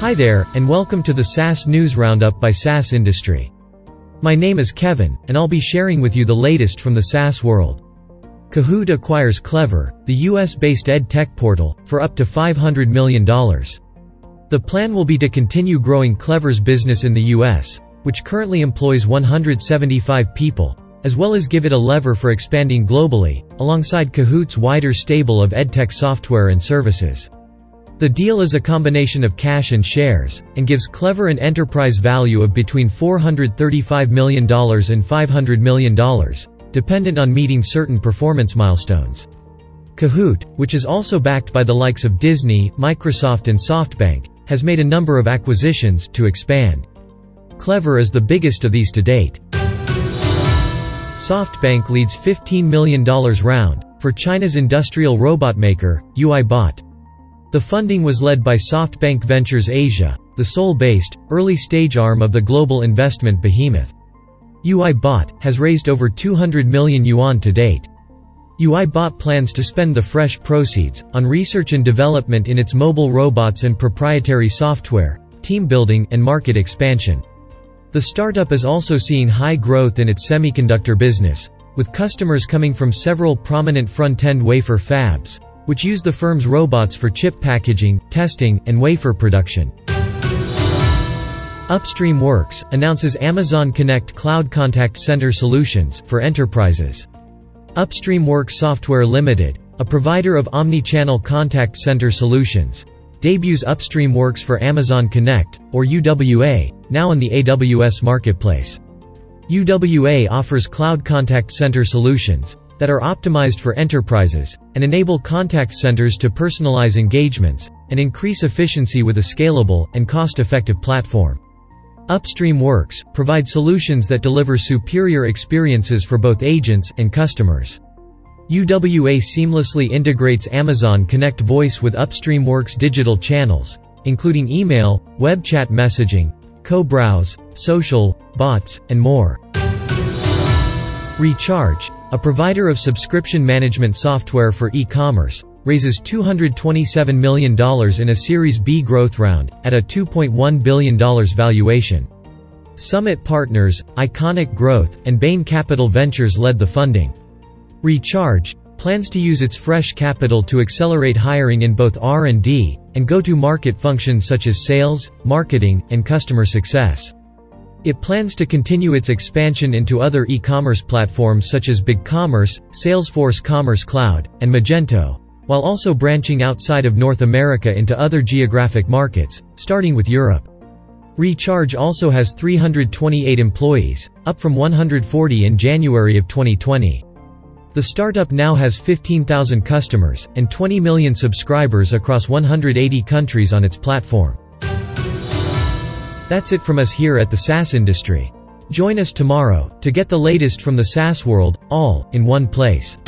Hi there, and welcome to the SaaS News Roundup by SaaS Industry. My name is Kevin, and I'll be sharing with you the latest from the SaaS world. Kahoot acquires Clever, the US-based ed tech portal, for up to $500 million. The plan will be to continue growing Clever's business in the US, which currently employs 175 people, as well as give it a lever for expanding globally, alongside Kahoot's wider stable of edtech software and services. The deal is a combination of cash and shares, and gives Clever an enterprise value of between $435 million and $500 million, dependent on meeting certain performance milestones. Kahoot, which is also backed by the likes of Disney, Microsoft and SoftBank, has made a number of acquisitions to expand. Clever is the biggest of these to date. SoftBank leads $15 million round for China's industrial robot maker, Youibot. The funding was led by SoftBank Ventures Asia, the Seoul-based, early-stage arm of the global investment behemoth. Youibot has raised over 200 million yuan to date. Youibot plans to spend the fresh proceeds on research and development in its mobile robots and proprietary software, team building and market expansion. The startup is also seeing high growth in its semiconductor business, with customers coming from several prominent front-end wafer fabs, which use the firm's robots for chip packaging, testing, and wafer production. Upstream Works announces Amazon Connect Cloud Contact Center solutions for enterprises. Upstream Works Software Limited, a provider of omni-channel contact center solutions, debuts Upstream Works for Amazon Connect, or UWA, now in the AWS marketplace. UWA offers cloud contact center solutions, that are optimized for enterprises, and enable contact centers to personalize engagements, and increase efficiency with a scalable and cost-effective platform. Upstream Works provide solutions that deliver superior experiences for both agents and customers. UWA seamlessly integrates Amazon Connect Voice with Upstream Works digital channels, including email, web chat messaging, co-browse, social, bots, and more. Recharge, a provider of subscription management software for e-commerce, raises $227 million in a Series B growth round, at a $2.1 billion valuation. Summit Partners, ICONIQ Growth, and Bain Capital Ventures led the funding. Recharge plans to use its fresh capital to accelerate hiring in both R&D and go-to-market functions such as sales, marketing, and customer success. It plans to continue its expansion into other e-commerce platforms such as BigCommerce, Salesforce Commerce Cloud, and Magento, while also branching outside of North America into other geographic markets, starting with Europe. Recharge also has 328 employees, up from 140 in January of 2020. The startup now has 15,000 customers, and 20 million subscribers across 180 countries on its platform. That's it from us here at the SaaS industry. Join us tomorrow, to get the latest from the SaaS world, all, in one place.